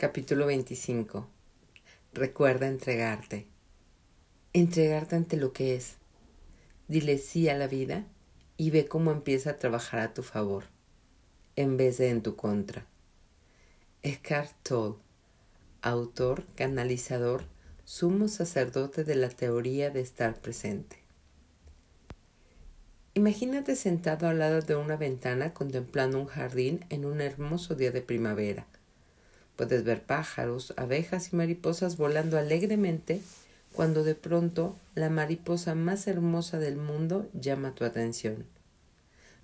Capítulo 25. Recuerda entregarte. Entregarte ante lo que es. Dile sí a la vida y ve cómo empieza a trabajar a tu favor, en vez de en tu contra. Eckhart Tolle, autor, canalizador, sumo sacerdote de la teoría de estar presente. Imagínate sentado al lado de una ventana contemplando un jardín en un hermoso día de primavera Puedes ver pájaros, abejas y mariposas volando alegremente cuando de pronto la mariposa más hermosa del mundo llama tu atención.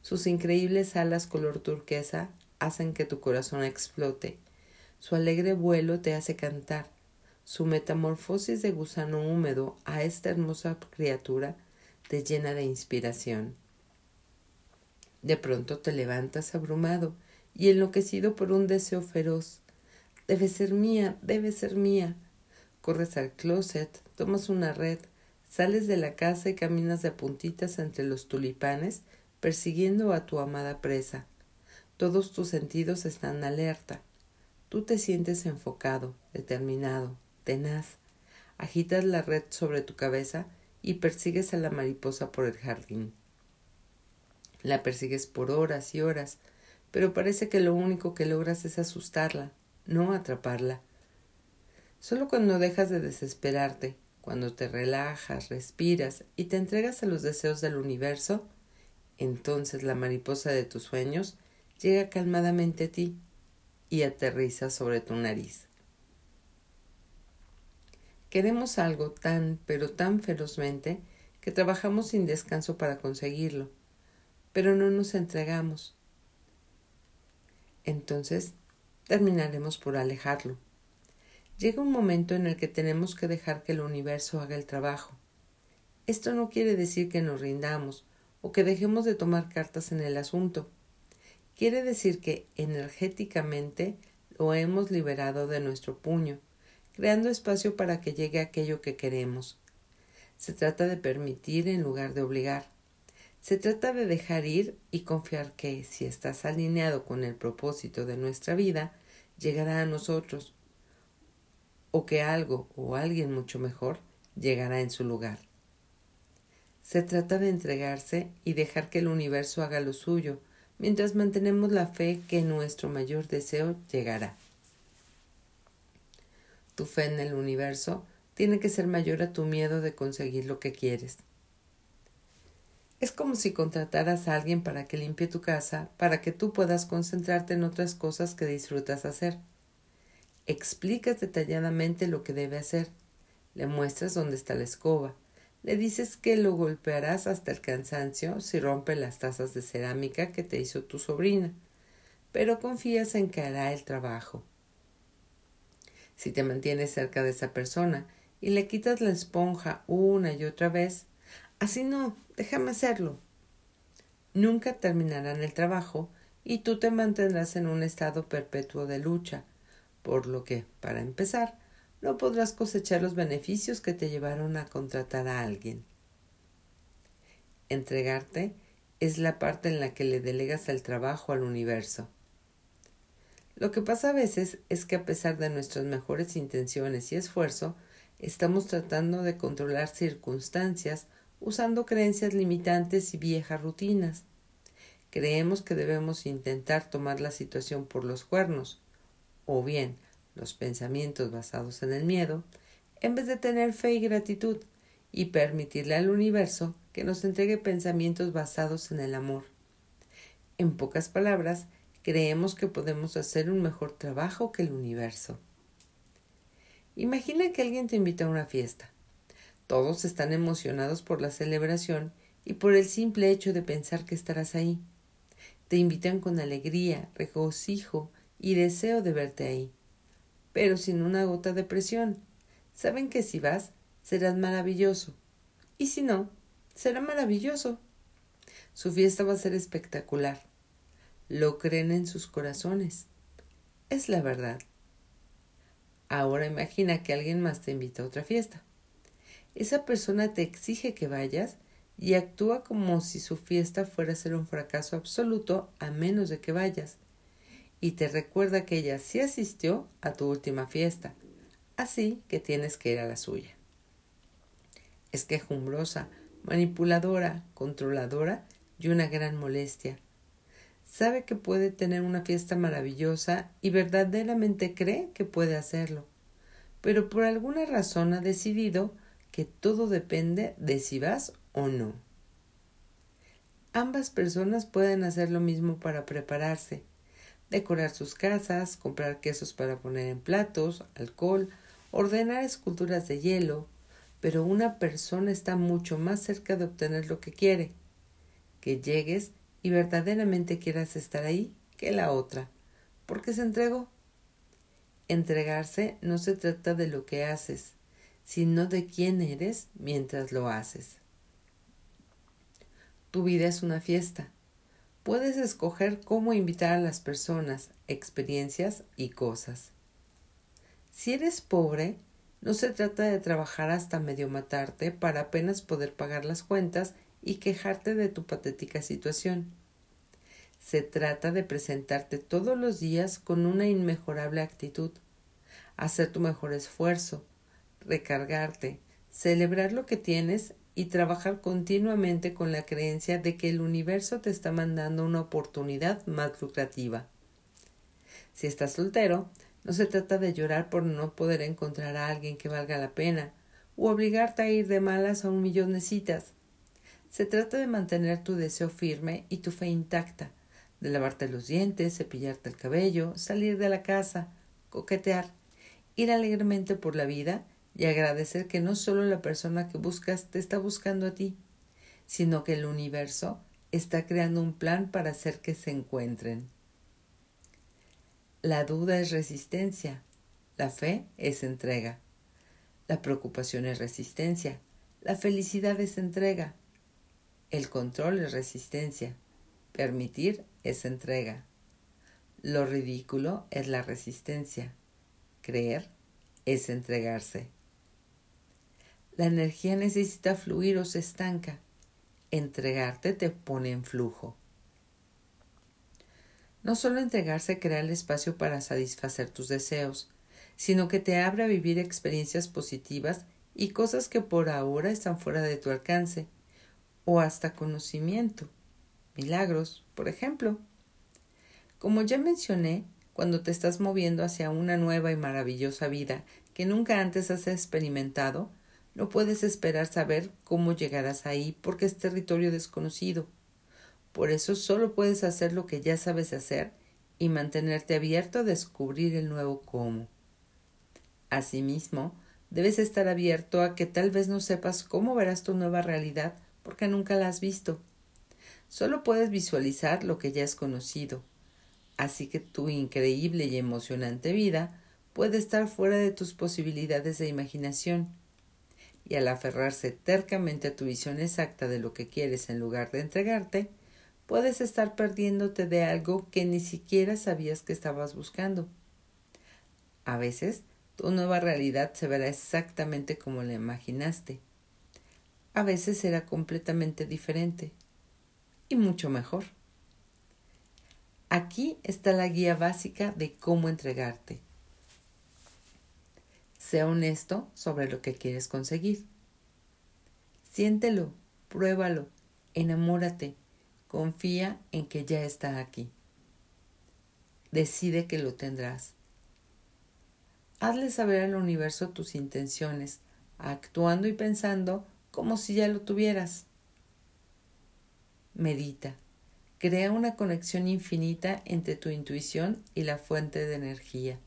Sus increíbles alas color turquesa hacen que tu corazón explote. Su alegre vuelo te hace cantar. Su metamorfosis de gusano húmedo a esta hermosa criatura te llena de inspiración. De pronto te levantas abrumado y enloquecido por un deseo feroz. Debe ser mía, debe ser mía. Corres al closet, tomas una red, sales de la casa y caminas de puntitas entre los tulipanes, persiguiendo a tu amada presa. Todos tus sentidos están alerta. Tú te sientes enfocado, determinado, tenaz. Agitas la red sobre tu cabeza y persigues a la mariposa por el jardín. La persigues por horas y horas, pero parece que lo único que logras es asustarla, no atraparla. Solo cuando dejas de desesperarte, cuando te relajas, respiras y te entregas a los deseos del universo, entonces la mariposa de tus sueños llega calmadamente a ti y aterriza sobre tu nariz. Queremos algo tan, pero tan ferozmente que trabajamos sin descanso para conseguirlo, pero no nos entregamos. Entonces terminaremos por alejarlo. Llega un momento en el que tenemos que dejar que el universo haga el trabajo. Esto no quiere decir que nos rindamos o que dejemos de tomar cartas en el asunto. Quiere decir que energéticamente lo hemos liberado de nuestro puño, creando espacio para que llegue aquello que queremos. Se trata de permitir en lugar de obligar. Se trata de dejar ir y confiar que, si estás alineado con el propósito de nuestra vida, llegará a nosotros, o que algo o alguien mucho mejor llegará en su lugar. Se trata de entregarse y dejar que el universo haga lo suyo, mientras mantenemos la fe que nuestro mayor deseo llegará. Tu fe en el universo tiene que ser mayor a tu miedo de conseguir lo que quieres. Es como si contrataras a alguien para que limpie tu casa para que tú puedas concentrarte en otras cosas que disfrutas hacer. Explicas detalladamente lo que debe hacer. Le muestras dónde está la escoba. Le dices que lo golpearás hasta el cansancio si rompe las tazas de cerámica que te hizo tu sobrina, pero confías en que hará el trabajo. Si te mantienes cerca de esa persona y le quitas la esponja una y otra vez, Así no, déjame hacerlo. Nunca terminarán el trabajo y tú te mantendrás en un estado perpetuo de lucha, por lo que, para empezar, no podrás cosechar los beneficios que te llevaron a contratar a alguien. Entregarte es la parte en la que le delegas el trabajo al universo. Lo que pasa a veces es que a pesar de nuestras mejores intenciones y esfuerzo, estamos tratando de controlar circunstancias usando creencias limitantes y viejas rutinas. Creemos que debemos intentar tomar la situación por los cuernos, o bien los pensamientos basados en el miedo, en vez de tener fe y gratitud y permitirle al universo que nos entregue pensamientos basados en el amor. En pocas palabras, creemos que podemos hacer un mejor trabajo que el universo. Imagina que alguien te invita a una fiesta. Todos están emocionados por la celebración y por el simple hecho de pensar que estarás ahí. Te invitan con alegría, regocijo y deseo de verte ahí, pero sin una gota de presión. Saben que si vas, serás maravilloso. Y si no, será maravilloso. Su fiesta va a ser espectacular. Lo creen en sus corazones. Es la verdad. Ahora imagina que alguien más te invita a otra fiesta esa persona te exige que vayas y actúa como si su fiesta fuera a ser un fracaso absoluto a menos de que vayas. y te recuerda que ella sí asistió a tu última fiesta, así que tienes que ir a la suya. Es quejumbrosa, manipuladora, controladora y una gran molestia. Sabe que puede tener una fiesta maravillosa y verdaderamente cree que puede hacerlo, pero por alguna razón ha decidido que todo depende de si vas o no. Ambas personas pueden hacer lo mismo para prepararse, decorar sus casas, comprar quesos para poner en platos, alcohol, ordenar esculturas de hielo, pero una persona está mucho más cerca de obtener lo que quiere, que llegues y verdaderamente quieras estar ahí que la otra, porque se entregó. Entregarse no se trata de lo que haces, sino de quién eres mientras lo haces. Tu vida es una fiesta. Puedes escoger cómo invitar a las personas, experiencias y cosas. Si eres pobre, no se trata de trabajar hasta medio matarte para apenas poder pagar las cuentas y quejarte de tu patética situación. Se trata de presentarte todos los días con una inmejorable actitud, hacer tu mejor esfuerzo, recargarte, celebrar lo que tienes y trabajar continuamente con la creencia de que el universo te está mandando una oportunidad más lucrativa. Si estás soltero, no se trata de llorar por no poder encontrar a alguien que valga la pena o obligarte a ir de malas a un millón de citas. Se trata de mantener tu deseo firme y tu fe intacta, de lavarte los dientes, cepillarte el cabello, salir de la casa, coquetear, ir alegremente por la vida y agradecer que no solo la persona que buscas te está buscando a ti, sino que el universo está creando un plan para hacer que se encuentren. La duda es resistencia, la fe es entrega, la preocupación es resistencia, la felicidad es entrega, el control es resistencia, permitir es entrega, lo ridículo es la resistencia, creer es entregarse. La energía necesita fluir o se estanca. Entregarte te pone en flujo. No solo entregarse crea el espacio para satisfacer tus deseos, sino que te abre a vivir experiencias positivas y cosas que por ahora están fuera de tu alcance, o hasta conocimiento. Milagros, por ejemplo. Como ya mencioné, cuando te estás moviendo hacia una nueva y maravillosa vida que nunca antes has experimentado, no puedes esperar saber cómo llegarás ahí porque es territorio desconocido. Por eso solo puedes hacer lo que ya sabes hacer y mantenerte abierto a descubrir el nuevo cómo. Asimismo, debes estar abierto a que tal vez no sepas cómo verás tu nueva realidad porque nunca la has visto. Solo puedes visualizar lo que ya has conocido. Así que tu increíble y emocionante vida puede estar fuera de tus posibilidades de imaginación y al aferrarse tercamente a tu visión exacta de lo que quieres en lugar de entregarte, puedes estar perdiéndote de algo que ni siquiera sabías que estabas buscando. A veces, tu nueva realidad se verá exactamente como la imaginaste. A veces será completamente diferente y mucho mejor. Aquí está la guía básica de cómo entregarte. Sea honesto sobre lo que quieres conseguir. Siéntelo, pruébalo, enamórate, confía en que ya está aquí. Decide que lo tendrás. Hazle saber al universo tus intenciones, actuando y pensando como si ya lo tuvieras. Medita. Crea una conexión infinita entre tu intuición y la fuente de energía.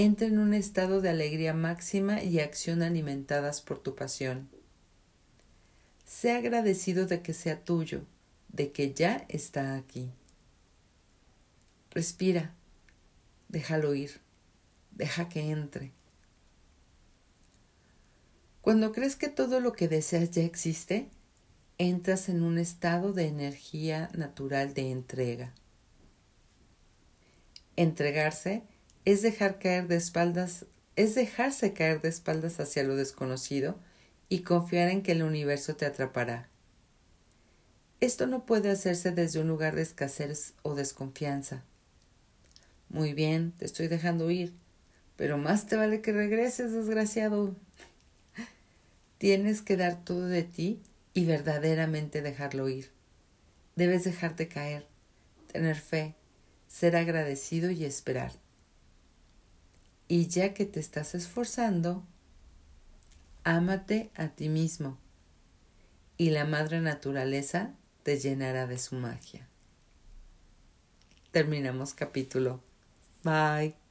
Entra en un estado de alegría máxima y acción alimentadas por tu pasión. Sé agradecido de que sea tuyo, de que ya está aquí. Respira, déjalo ir, deja que entre. Cuando crees que todo lo que deseas ya existe, entras en un estado de energía natural de entrega. Entregarse es dejar caer de espaldas, es dejarse caer de espaldas hacia lo desconocido y confiar en que el universo te atrapará. Esto no puede hacerse desde un lugar de escasez o desconfianza. Muy bien, te estoy dejando ir, pero más te vale que regreses, desgraciado. Tienes que dar todo de ti y verdaderamente dejarlo ir. Debes dejarte caer, tener fe, ser agradecido y esperar. Y ya que te estás esforzando, ámate a ti mismo y la madre naturaleza te llenará de su magia. Terminamos capítulo. Bye.